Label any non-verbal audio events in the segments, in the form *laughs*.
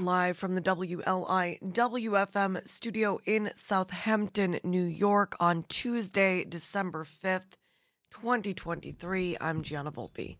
Live from the WLI WFM studio in Southampton, New York on Tuesday, December 5th, 2023. I'm Gianna Volpe.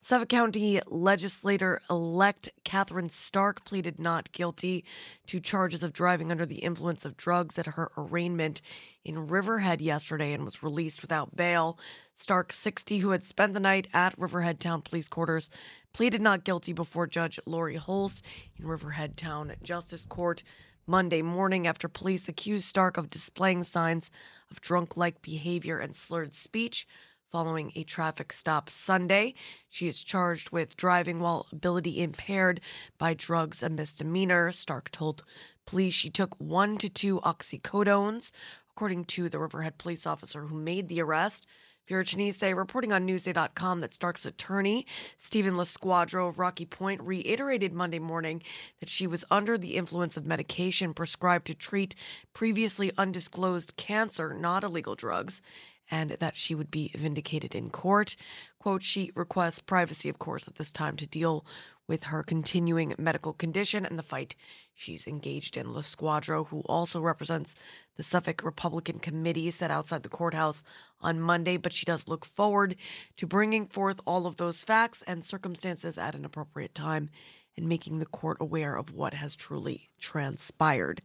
Suffolk County legislator elect Catherine Stark pleaded not guilty to charges of driving under the influence of drugs at her arraignment in Riverhead yesterday and was released without bail. Stark, 60, who had spent the night at Riverhead Town Police Quarters, pleaded not guilty before Judge Lori Hulse in Riverhead Town Justice Court Monday morning after police accused Stark of displaying signs of drunk like behavior and slurred speech following a traffic stop Sunday. She is charged with driving while ability impaired by drugs, a misdemeanor. Stark told police she took one to two oxycodones, according to the Riverhead police officer who made the arrest. Vera Chinese reporting on Newsday.com that Stark's attorney, Stephen LaSquadro of Rocky Point, reiterated Monday morning that she was under the influence of medication prescribed to treat previously undisclosed cancer, not illegal drugs, and that she would be vindicated in court. Quote, she requests privacy, of course, at this time to deal with her continuing medical condition and the fight she's engaged in. LaSquadro, who also represents the Suffolk Republican Committee, said outside the courthouse on Monday, but she does look forward to bringing forth all of those facts and circumstances at an appropriate time and making the court aware of what has truly transpired.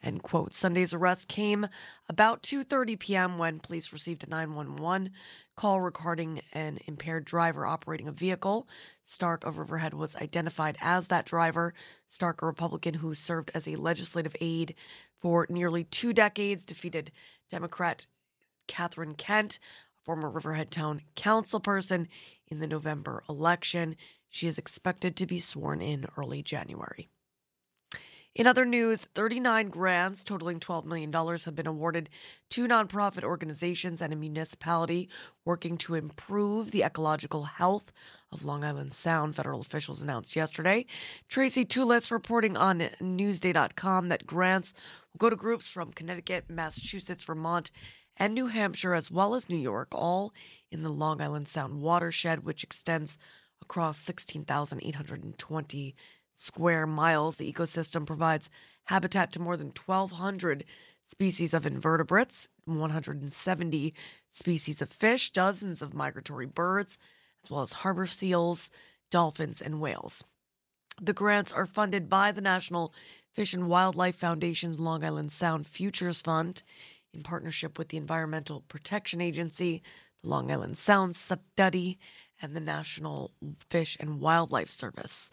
End quote. Sunday's arrest came about 2:30 p.m. when police received a 911 call regarding an impaired driver operating a vehicle. Stark of Riverhead was identified as that driver. Stark, a Republican who served as a legislative aide for nearly two decades, defeated Democrat Catherine Kent, a former Riverhead Town councilperson, in the November election. She is expected to be sworn in early January. In other news, 39 grants totaling $12 million have been awarded to nonprofit organizations and a municipality working to improve the ecological health of Long Island Sound, federal officials announced yesterday. Tracy Tulis reporting on Newsday.com that grants go to groups from Connecticut, Massachusetts, Vermont, and New Hampshire, as well as New York, all in the Long Island Sound watershed, which extends across 16,820 square miles. The ecosystem provides habitat to more than 1,200 species of invertebrates, 170 species of fish, dozens of migratory birds, as well as harbor seals, dolphins, and whales. The grants are funded by the National Fish and Wildlife Foundation's Long Island Sound Futures Fund in partnership with the Environmental Protection Agency, the Long Island Sound Study, and the National Fish and Wildlife Service.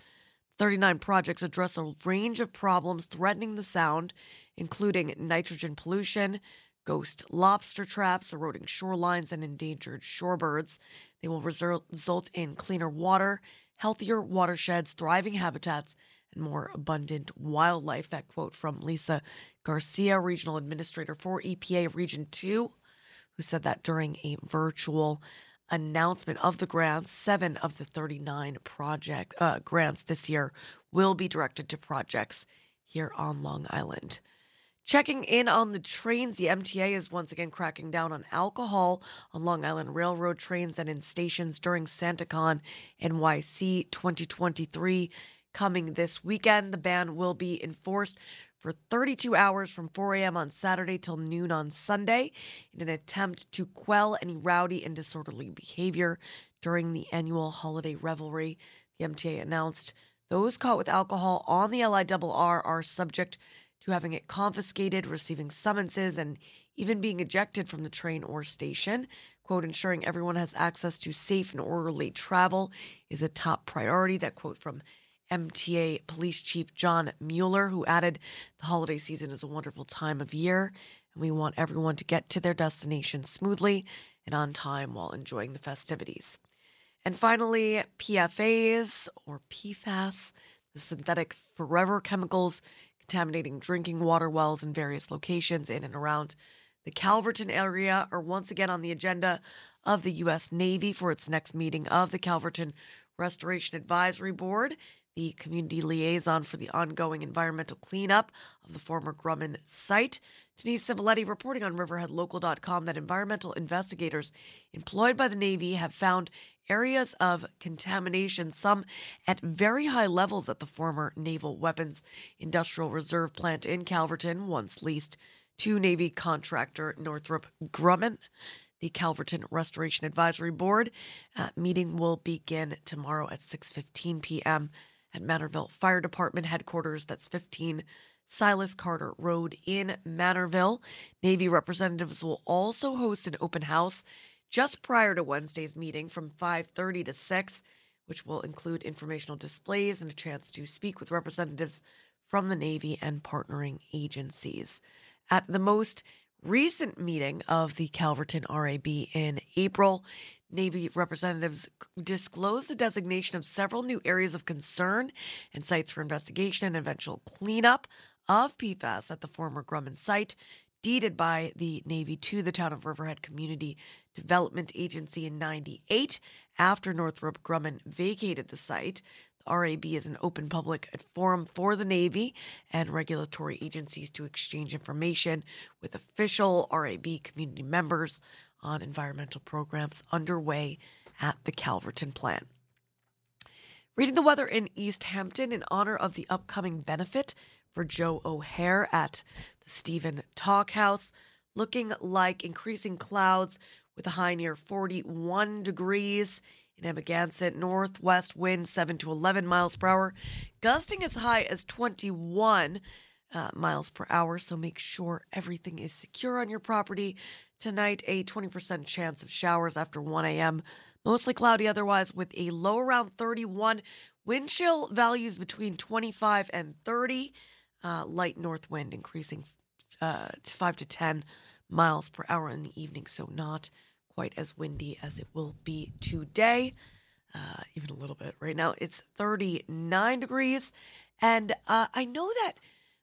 39 projects address a range of problems threatening the sound, including nitrogen pollution, ghost lobster traps, eroding shorelines, and endangered shorebirds. They will result in cleaner water, healthier watersheds, thriving habitats, more abundant wildlife. That quote from Lisa Garcia, Regional Administrator for EPA Region 2, who said that during a virtual announcement of the grants, seven of the 39 project uh, grants this year will be directed to projects here on Long Island. Checking in on the trains, the MTA is once again cracking down on alcohol on Long Island Railroad trains and in stations during SantaCon NYC 2023 coming this weekend. The ban will be enforced for 32 hours from 4 a.m. on Saturday till noon on Sunday in an attempt to quell any rowdy and disorderly behavior during the annual holiday revelry. The MTA announced those caught with alcohol on the LIRR are subject to having it confiscated, receiving summonses, and even being ejected from the train or station. Quote, ensuring everyone has access to safe and orderly travel is a top priority. That quote from MTA Police Chief John Mueller, who added the holiday season is a wonderful time of year, and we want everyone to get to their destination smoothly and on time while enjoying the festivities. And finally, PFAS or PFAS, the synthetic forever chemicals contaminating drinking water wells in various locations in and around the Calverton area, are once again on the agenda of the U.S. Navy for its next meeting of the Calverton Restoration Advisory Board. The community liaison for the ongoing environmental cleanup of the former Grumman site. Denise Civiletti reporting on RiverheadLocal.com that environmental investigators employed by the Navy have found areas of contamination, some at very high levels at the former Naval Weapons Industrial Reserve plant in Calverton, once leased to Navy contractor Northrop Grumman. The Calverton Restoration Advisory Board uh, meeting will begin tomorrow at 6:15 p.m. at Manorville Fire Department headquarters. That's 15 Silas Carter Road in Manorville. Navy representatives will also host an open house just prior to Wednesday's meeting from 5:30 to 6, which will include informational displays and a chance to speak with representatives from the Navy and partnering agencies. At the most recent meeting of the Calverton RAB in April, Navy representatives disclosed the designation of several new areas of concern and sites for investigation and eventual cleanup of PFAS at the former Grumman site, deeded by the Navy to the town of Riverhead Community Development Agency in 98 after Northrop Grumman vacated the site. RAB is an open public forum for the Navy and regulatory agencies to exchange information with official RAB community members on environmental programs underway at the Calverton plant. Reading the weather in East Hampton in honor of the upcoming benefit for Joe O'Haire at the Stephen Talk House. Looking like increasing clouds with a high near 41 degrees in Amagansett. Northwest wind 7 to 11 miles per hour, gusting as high as 21 uh, miles per hour. So make sure everything is secure on your property. Tonight, a 20% chance of showers after 1 a.m. Mostly cloudy otherwise, with a low around 31. Wind chill values between 25 and 30. Uh, light north wind increasing uh, to 5 to 10 miles per hour in the evening, so not quite as windy as it will be today. Uh, even a little bit. Right now, it's 39 degrees. And uh, I know that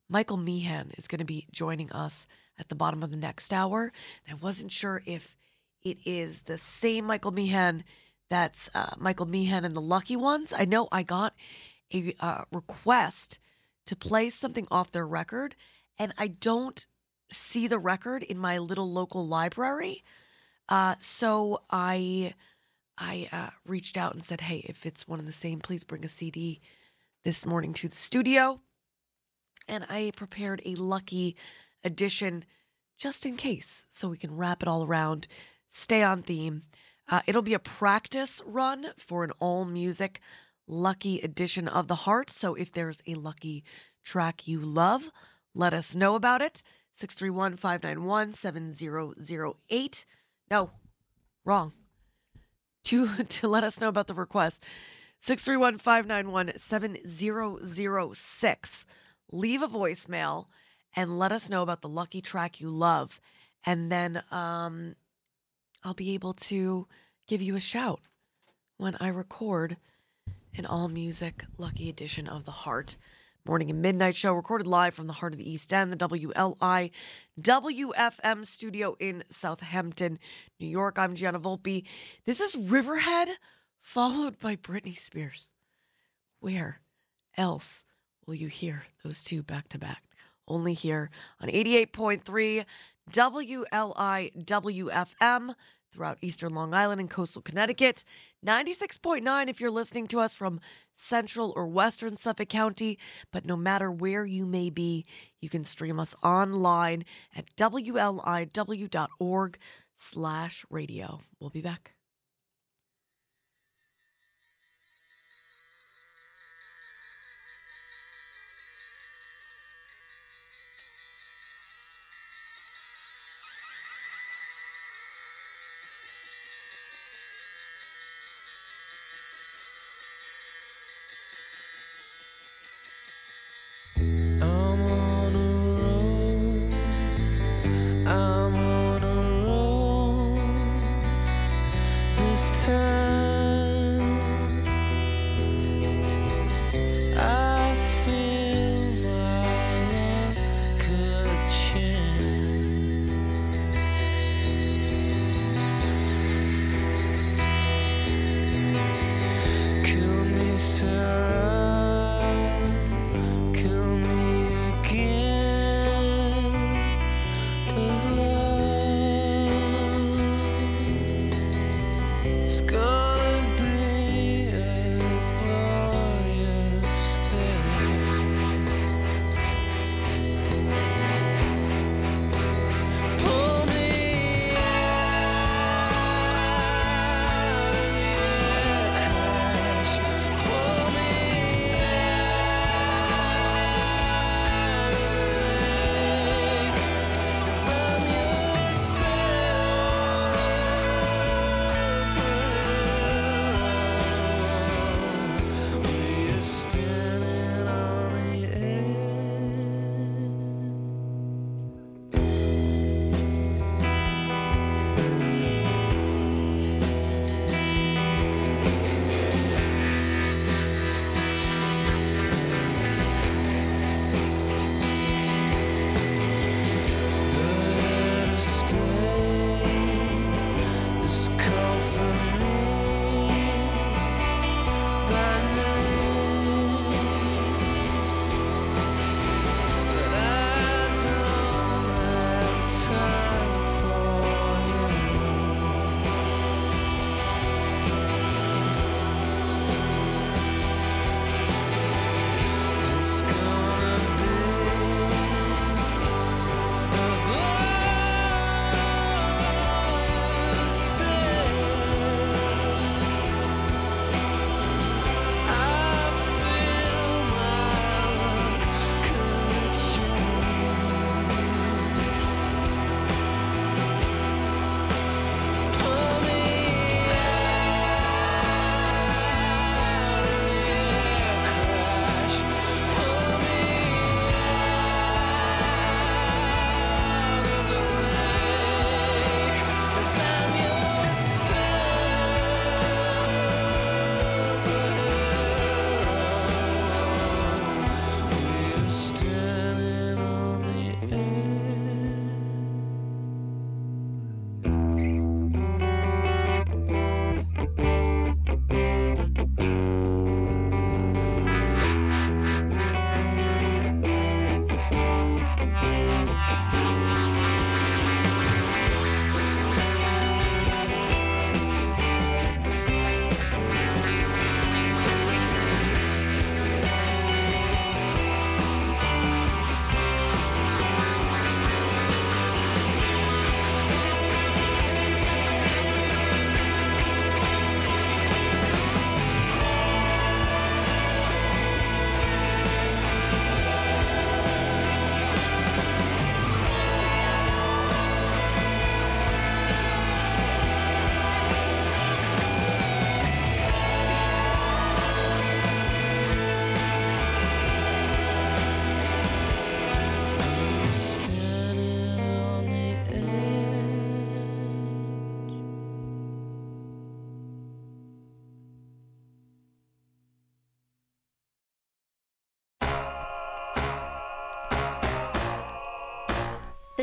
Michael Meehan is going to be joining us at the bottom of the next hour. And I wasn't sure if it is the same Michael Meehan that's uh, Michael Meehan and the Lucky Ones. I know I got a uh, request to play something off their record, and I don't see the record in my little local library. Uh, so I I uh, reached out and said, "Hey, if it's one and the same, please bring a CD this morning to the studio." And I prepared a lucky edition just in case, so we can wrap it all around, stay on theme. Uh, it'll be a practice run for an all music lucky edition of the heart. So if there's a lucky track you love, let us know about it. 631 591 7008. No, wrong. To, *laughs* to let us know about the request. 631 591 7006. Leave a voicemail and let us know about the lucky track you love. And then um, I'll be able to give you a shout when I record an all music lucky edition of The Heart. Morning and Midnight Show recorded live from the heart of the East End, the WLI WFM studio in Southampton, New York. I'm Gianna Volpe. This is Riverhead, followed by Britney Spears. Where else will you hear those two back to back? Only here on 88.3 WLI WFM throughout eastern Long Island and coastal Connecticut. 96.9 if you're listening to us from central or western Suffolk County. But no matter where you may be, you can stream us online at wliw.org slash radio. We'll be back.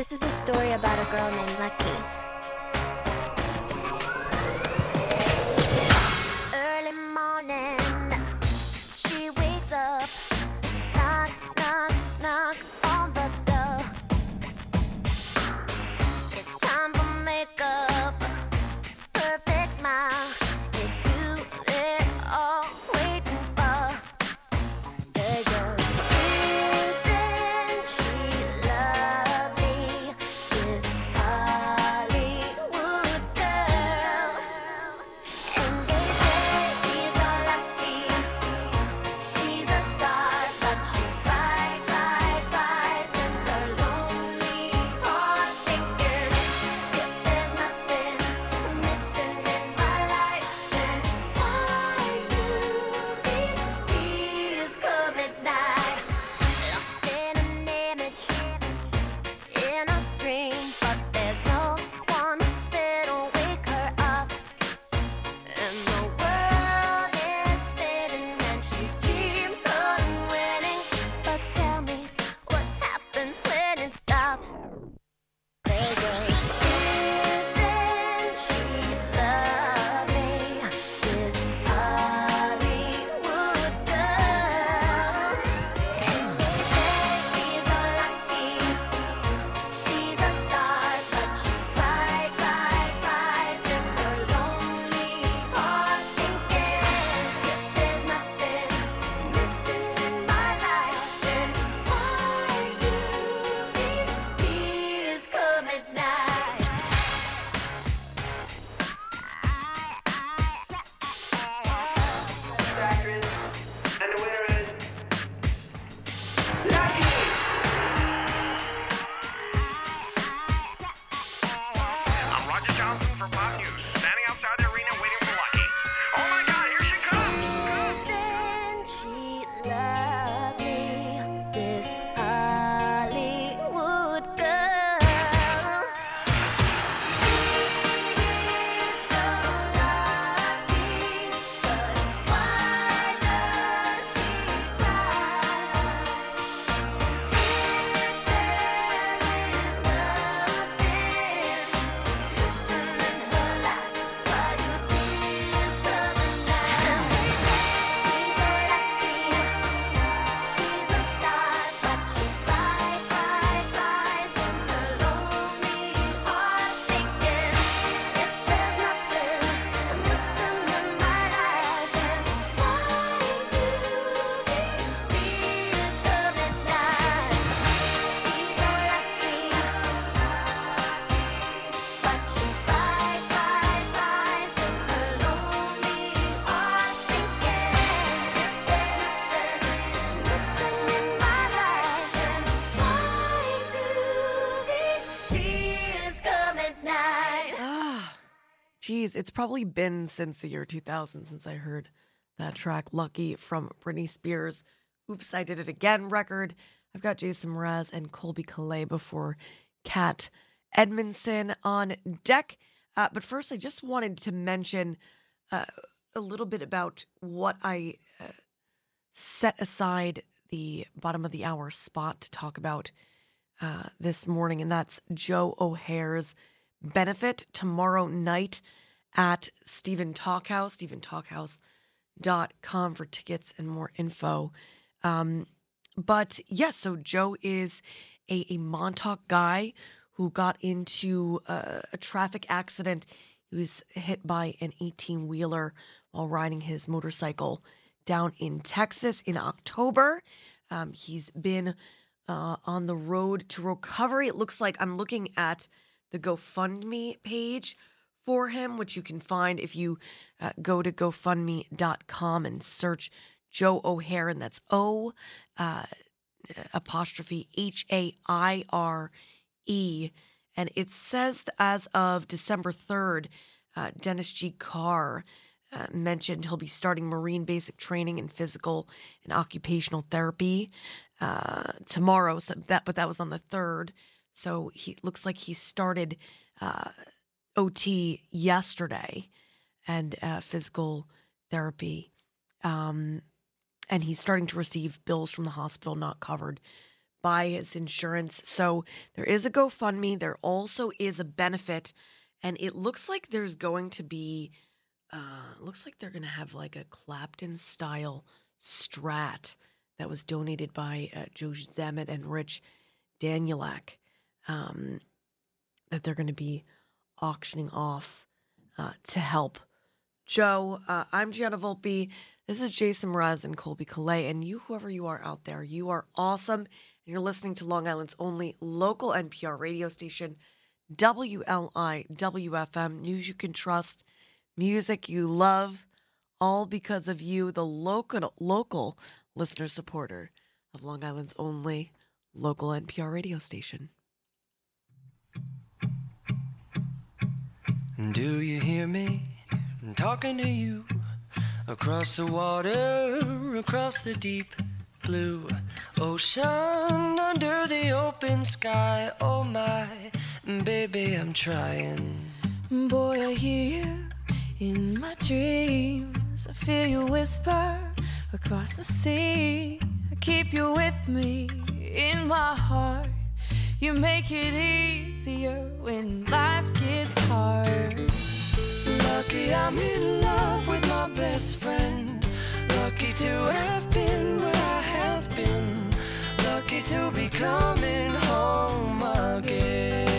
This is a story about a girl named Lucky. Geez, it's probably been since the year 2000 since I heard that track Lucky from Britney Spears. Oops, I Did It Again record. I've got Jason Mraz and Colbie Caillat before Kat Edmondson on deck. Uh, but first, I just wanted to mention uh, a little bit about what I uh, set aside the bottom of the hour spot to talk about uh, this morning, and that's Joe O'Haire's benefit tomorrow night at Stephen Talkhouse, stephentalkhouse.com for tickets and more info. Um, but yes, yeah, so Joe is a, a Montauk guy who got into a, a traffic accident. He was hit by an 18 wheeler while riding his motorcycle down in Texas in October. Um, he's been uh, on the road to recovery. It looks like I'm looking at the GoFundMe page for him, which you can find if you uh, go to GoFundMe.com and search Joe O'Haire, and that's O uh, apostrophe H A I R E. And it says as of December 3rd, uh, Dennis G. Carr uh, mentioned he'll be starting Marine basic training in physical and occupational therapy uh, tomorrow. So that, but that was on the 3rd. So he looks like he started uh, OT yesterday and uh, physical therapy. Um, and he's starting to receive bills from the hospital not covered by his insurance. So there is a GoFundMe. There also is a benefit. And it looks like there's going to be, uh, looks like they're going to have like a Clapton style strat that was donated by uh, Joe Zemet and Rich Danielak um, that they're going to be auctioning off uh, to help Joe. Uh, I'm Gianna Volpe. This is Jason Mraz and Colbie Caillat. And you, whoever you are out there, you are awesome. And you're listening to Long Island's only local NPR radio station, WLIWFM. News you can trust, music you love, all because of you, the local, local listener supporter of Long Island's only local NPR radio station. Do you hear me? Talking to you across the water, across the deep blue ocean, under the open sky. Oh my, baby, I'm trying. Boy, I hear you in my dreams. I feel you whisper across the sea. I keep you with me in my heart. You make it easier when life gets hard. Lucky I'm in love with my best friend. Lucky to have been where I have been. Lucky to be coming home again.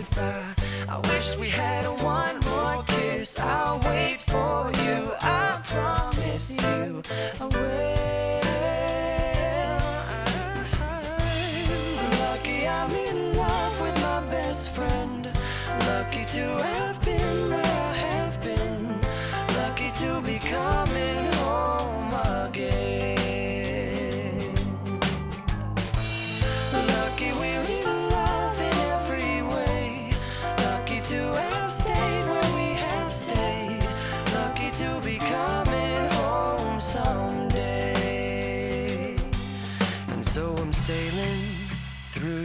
goodbye. I wish we had one more kiss. I'll wait for you. I promise you, I will. Lucky I'm in love with my best friend. Lucky to have.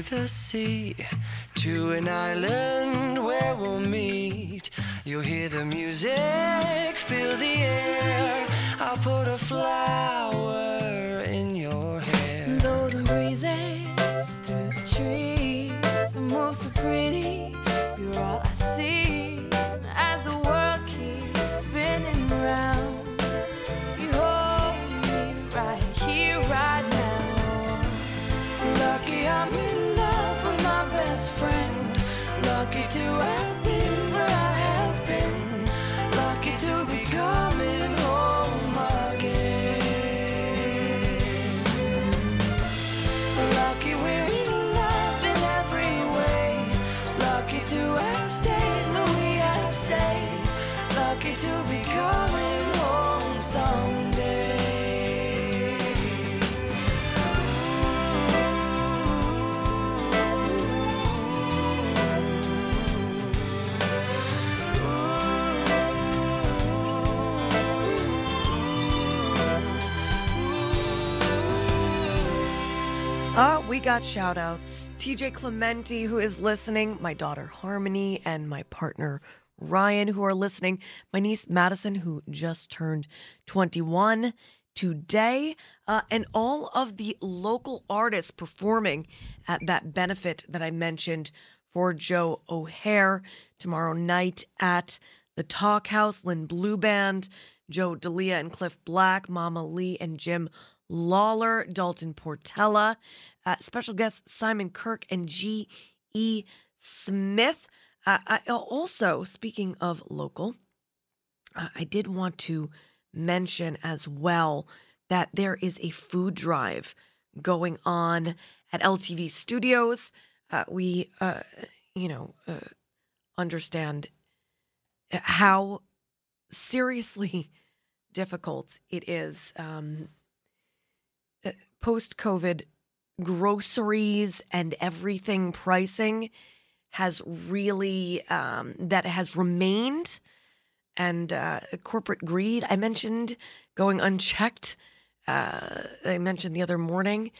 The sea to an island where we'll meet. You'll hear the music, feel the air. I'll put a flower in your hair. Though the breezes through the trees move so pretty, to we got shout outs. TJ Clementi, who is listening, my daughter Harmony, and my partner Ryan, who are listening, my niece Madison, who just turned 21 today, uh, and all of the local artists performing at that benefit that I mentioned for Joe O'Haire tomorrow night at the Talk House, Lynn Blue Band, Joe Dalia and Cliff Black, Mama Lee and Jim Lawler, Dalton Portella, uh, special guests Simon Kirke and G. E. Smith. Uh, I, also, speaking of local, uh, I did want to mention as well that there is a food drive going on at LTV Studios. Uh, we, uh, you know, uh, understand how seriously *laughs* difficult it is um, post COVID groceries and everything pricing has really um, that has remained. And uh, corporate greed i mentioned going unchecked uh, i mentioned the other morning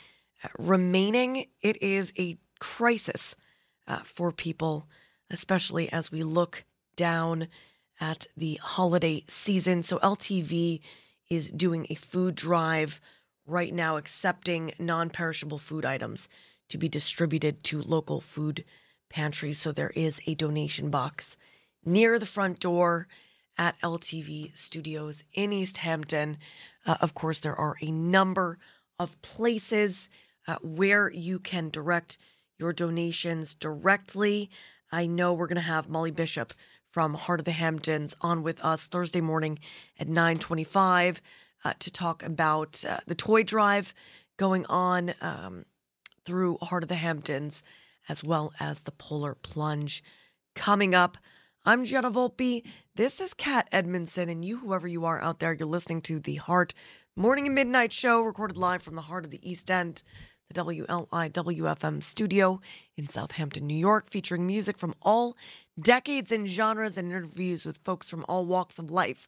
uh, remaining it is a crisis uh, for people especially as we look down at the holiday season. So ltv is doing a food drive right now accepting non perishable food items to be distributed to local food pantries. So there is a donation box near the front door at LTV Studios in East Hampton. Uh, of course, there are a number of places uh, where you can direct your donations directly. I know we're going to have Molly Bishop from Heart of the Hamptons on with us Thursday morning at 925 uh, to talk about uh, the toy drive going on um, through Heart of the Hamptons, as well as the Polar Plunge coming up. I'm Gianna Volpe. This is Kat Edmondson, and you, whoever you are out there, you're listening to the Heart Morning and Midnight Show, recorded live from the heart of the East End, the WLIWFM studio in Southampton, New York, featuring music from all decades and genres and interviews with folks from all walks of life.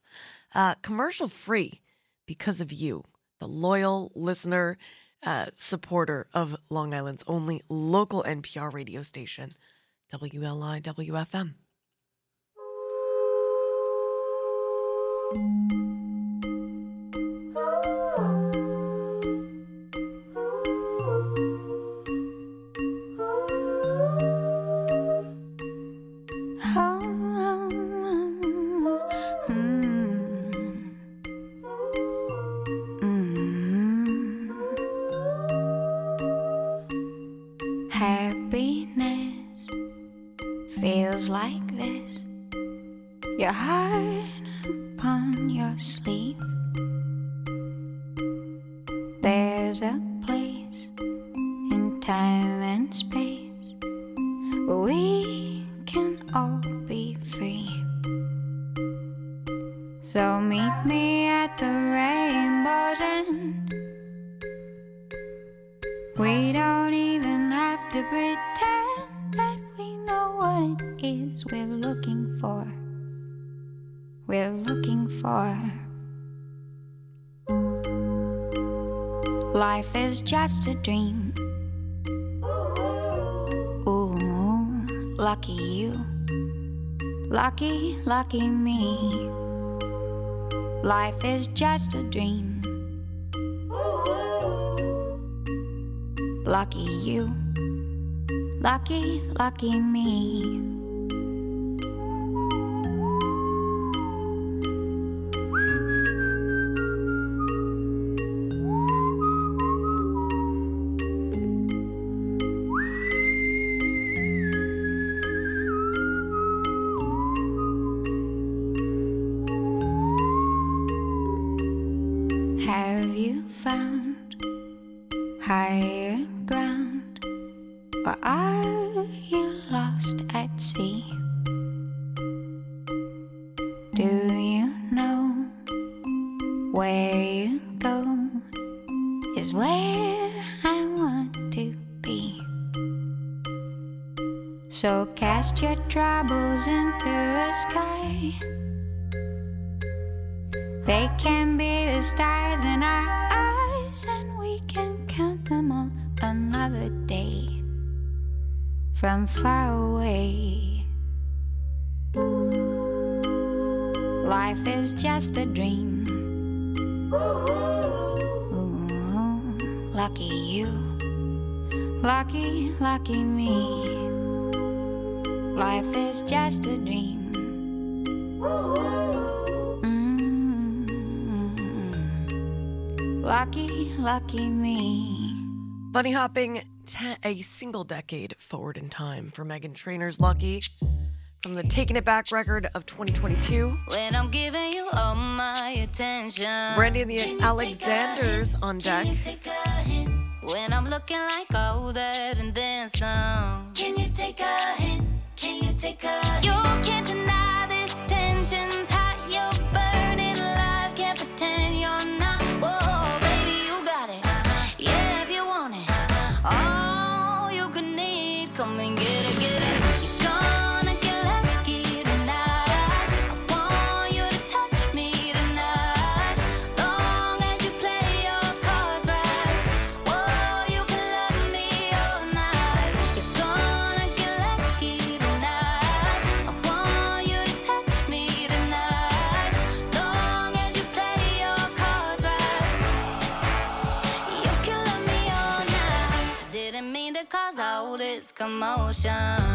Uh, commercial free because of you, the loyal listener, uh, supporter of Long Island's only local NPR radio station, WLI WFM. Lucky, me. Life is just a dream. Lucky you. Lucky, lucky me. lucky me. Life is just a dream. Mm-hmm. Lucky, lucky me. Bunny hopping a single decade forward in time for Meghan Trainor's Lucky from the Taking It Back record of 2022. When I'm giving you all my attention. Brandi and the Alexanders on deck when I'm looking like all that and then some. Um. Can you take a hint? Can you take a hint? You can't deny this tension. 冒险。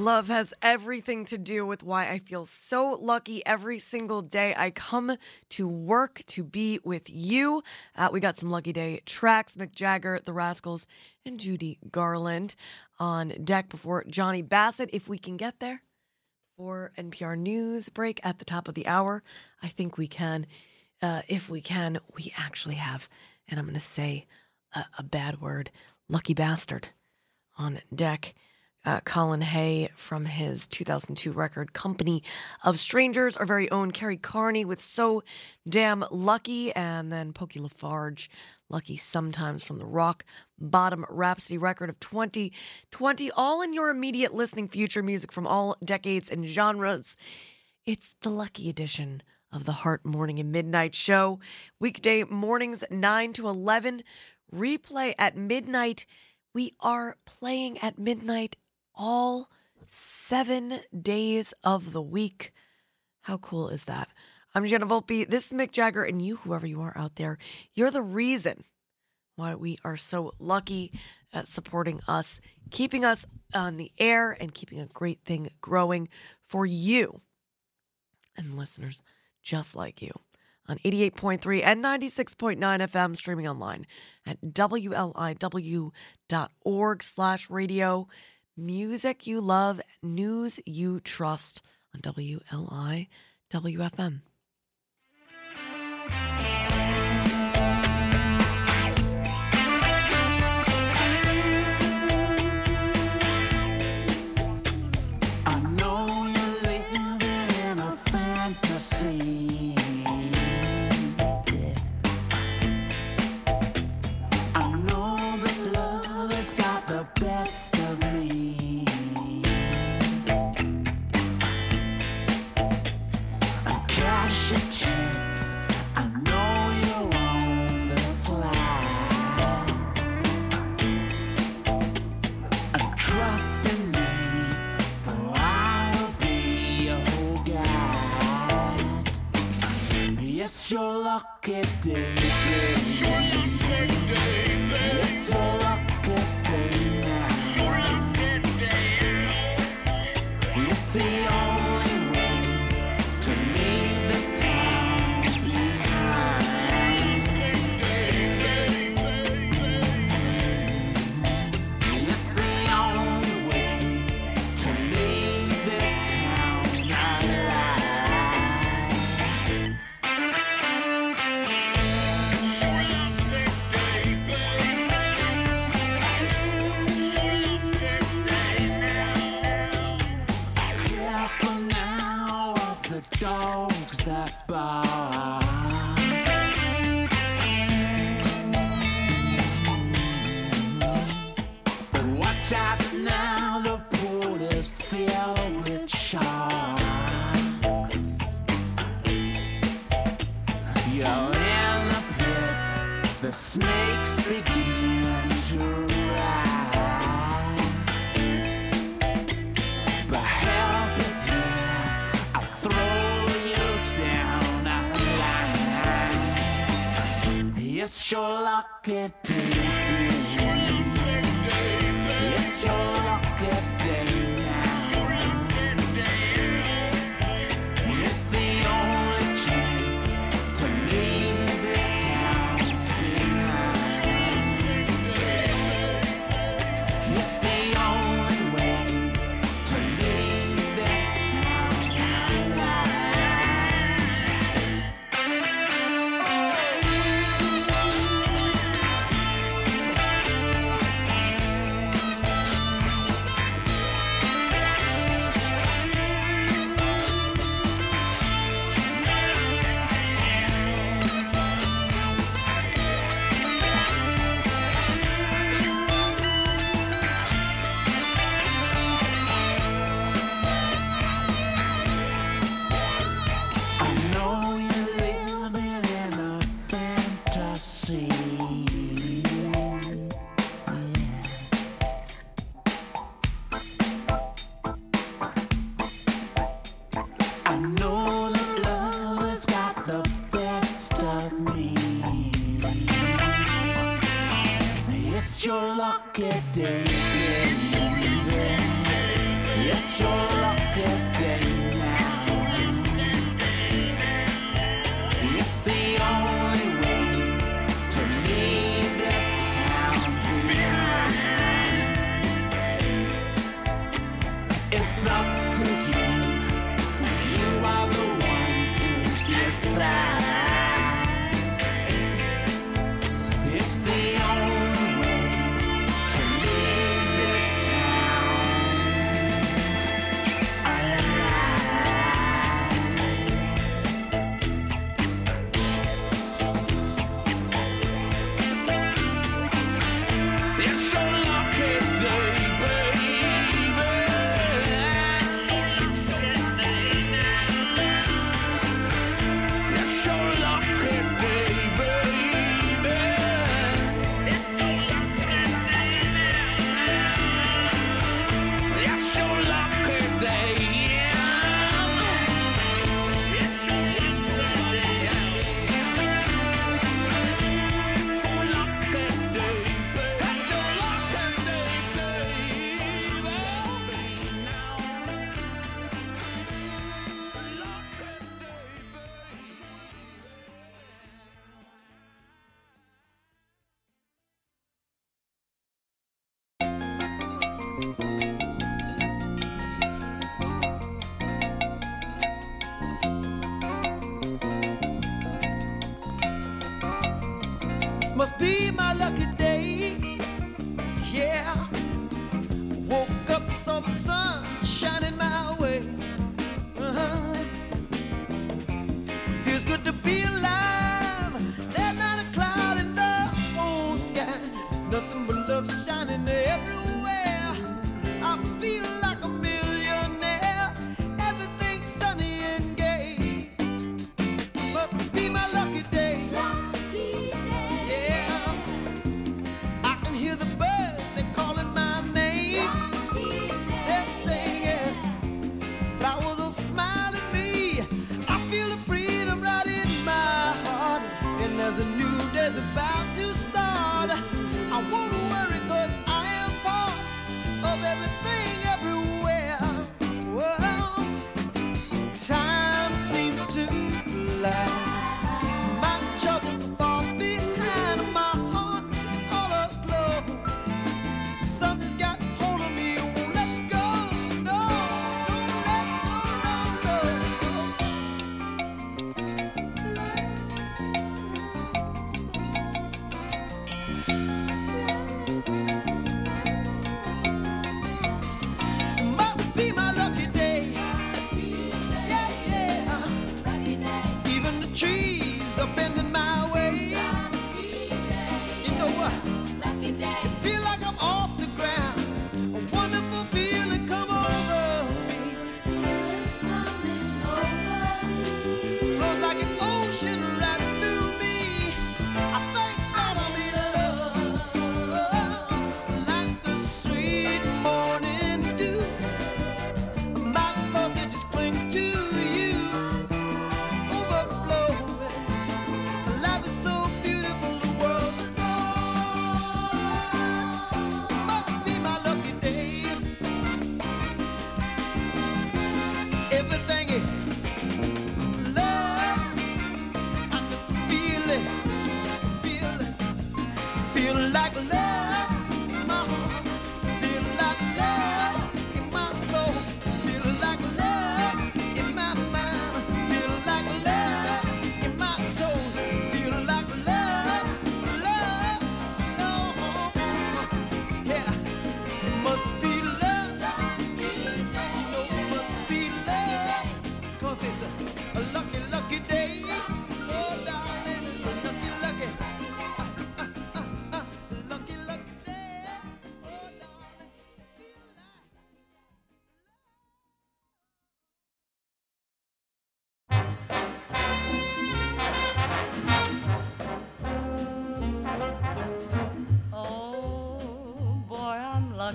Love has everything to do with why I feel so lucky every single day I come to work to be with you. Uh, we got some Lucky Day tracks Mick Jagger, The Rascals, and Judy Garland on deck before Johnny Bassett. If we can get there for NPR News break at the top of the hour, I think we can. Uh, if we can, we actually have, and I'm going to say a, a bad word, lucky bastard on deck uh, Colin Hay from his 2002 record Company of Strangers, our very own Carrie Carney with So Damn Lucky, and then Pokey LaFarge, Lucky Sometimes from the Rock Bottom Rhapsody record of 2020, all in your immediate listening future music from all decades and genres. It's the Lucky Edition of the Heart Morning and Midnight Show. Weekday mornings 9 to 11, replay at midnight. We are playing at midnight all seven days of the week. How cool is that? I'm Gianna Volpe. This is Mick Jagger, and you, whoever you are out there, you're the reason why we are so lucky at supporting us, keeping us on the air, and keeping a great thing growing for you and listeners just like you on 88.3 and 96.9 FM, streaming online at wliw.org slash radio. Music you love, news you trust on WLI WFM. Yes, your lucky day, baby. Yes, your lucky day now. It's the power. It's your lucky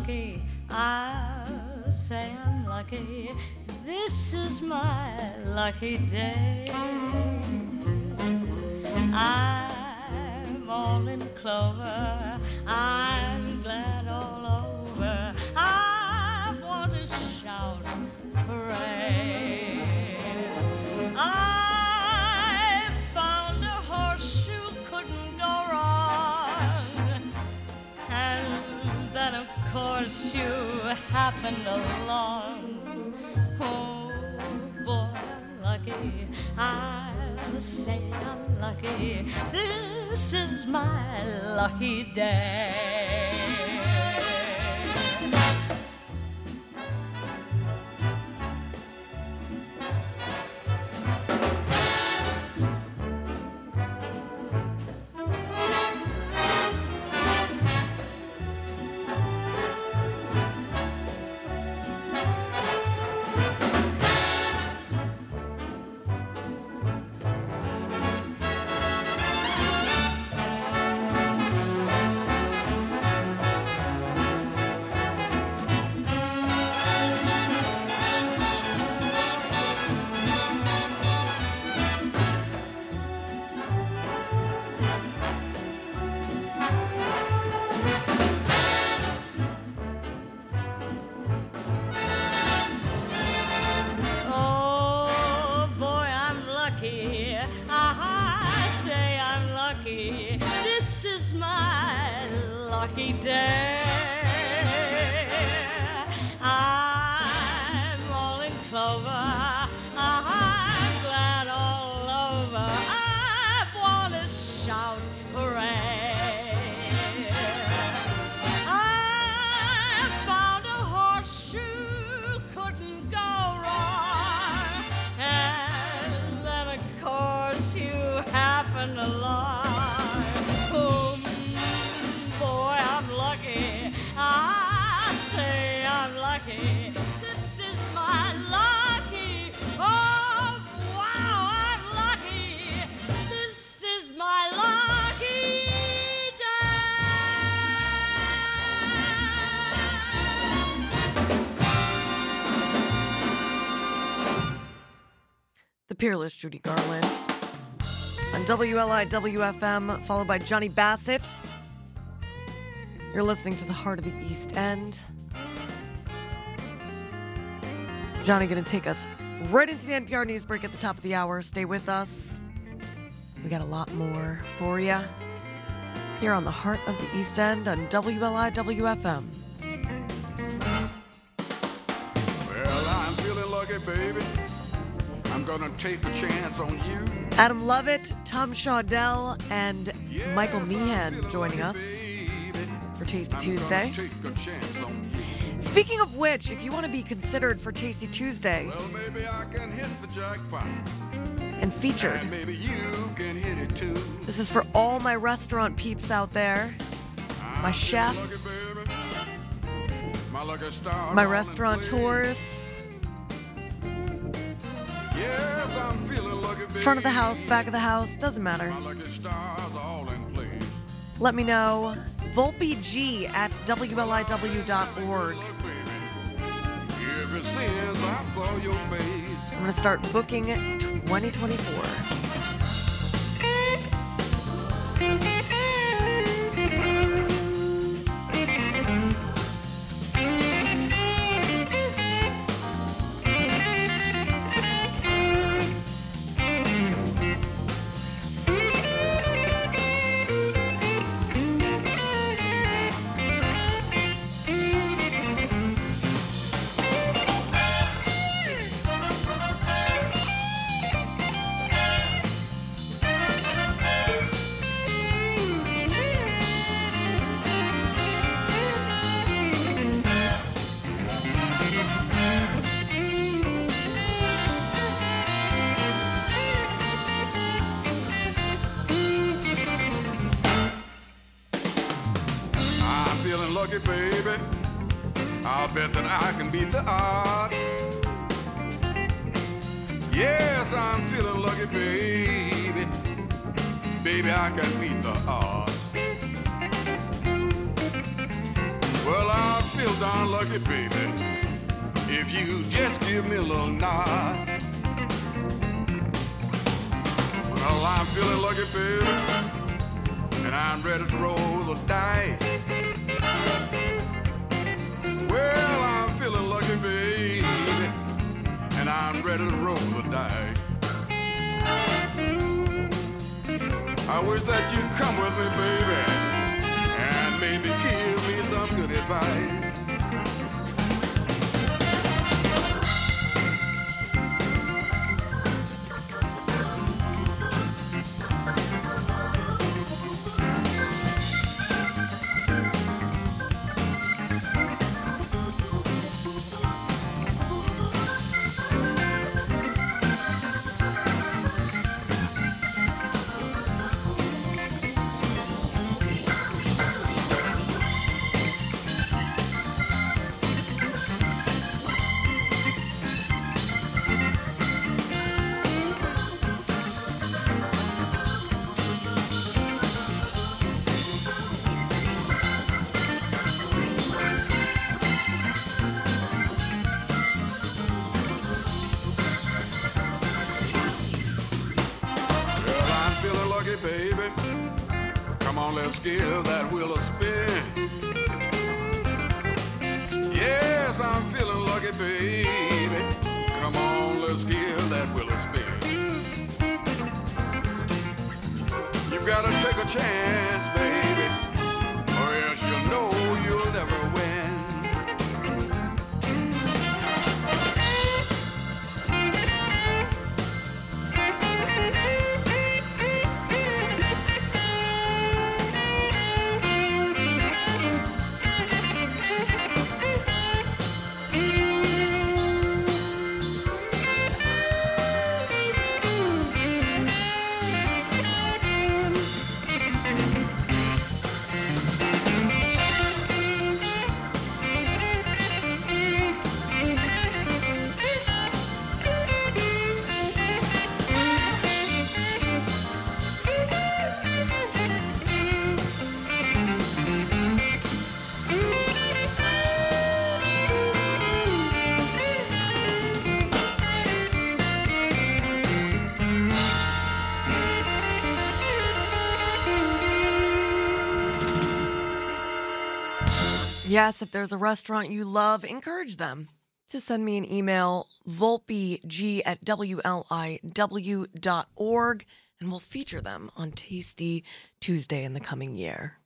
lucky. I'll say I'm lucky. This is my lucky day. I'm all in clover. I'm glad course, you happened along. Oh, boy, lucky. I'll say I'm lucky. This is my lucky day. Day. The peerless Judy Garland. On WLIW-FM, followed by Johnny Bassett. You're listening to the heart of the East End. Johnny gonna take us right into the NPR news break at the top of the hour. Stay with us. We got a lot more for you here on the heart of the East End on WLIW-FM. Well, I'm feeling lucky, baby. I'm gonna take a chance on you. Adam Lovett, Tom Shaudell, and Michael Meehan joining us for Tasty Tuesday. Take a chance on you. Speaking of which, if you want to be considered for Tasty Tuesday Well, maybe I can hit the jackpot. and featured, And maybe you can hit it too. this is for all my restaurant peeps out there, my chefs, My lucky star. my restaurateurs, front of the house, back of the house, doesn't matter. Let me know. VolpeG at WLIW.org. I'm going to start booking 2024. I'll bet that I can beat the odds. Yes, I'm feeling lucky, baby. Baby, I can beat the odds. Well, I feel darn lucky, baby, if you just give me a little nod. Well, I'm feeling lucky, baby, and I'm ready to roll the dice. Ready to roll the dice. I wish that you'd come with me, baby, and maybe give me some good advice. On, let's give that wheel a spin. Yes, I'm feeling lucky, baby. Come on, let's give that wheel a spin. You've got to take a chance, baby, or else you know you'll never Yes, if there's a restaurant you love, encourage them to send me an email, volpeg at wliw.org, and we'll feature them on Tasty Tuesday in the coming year.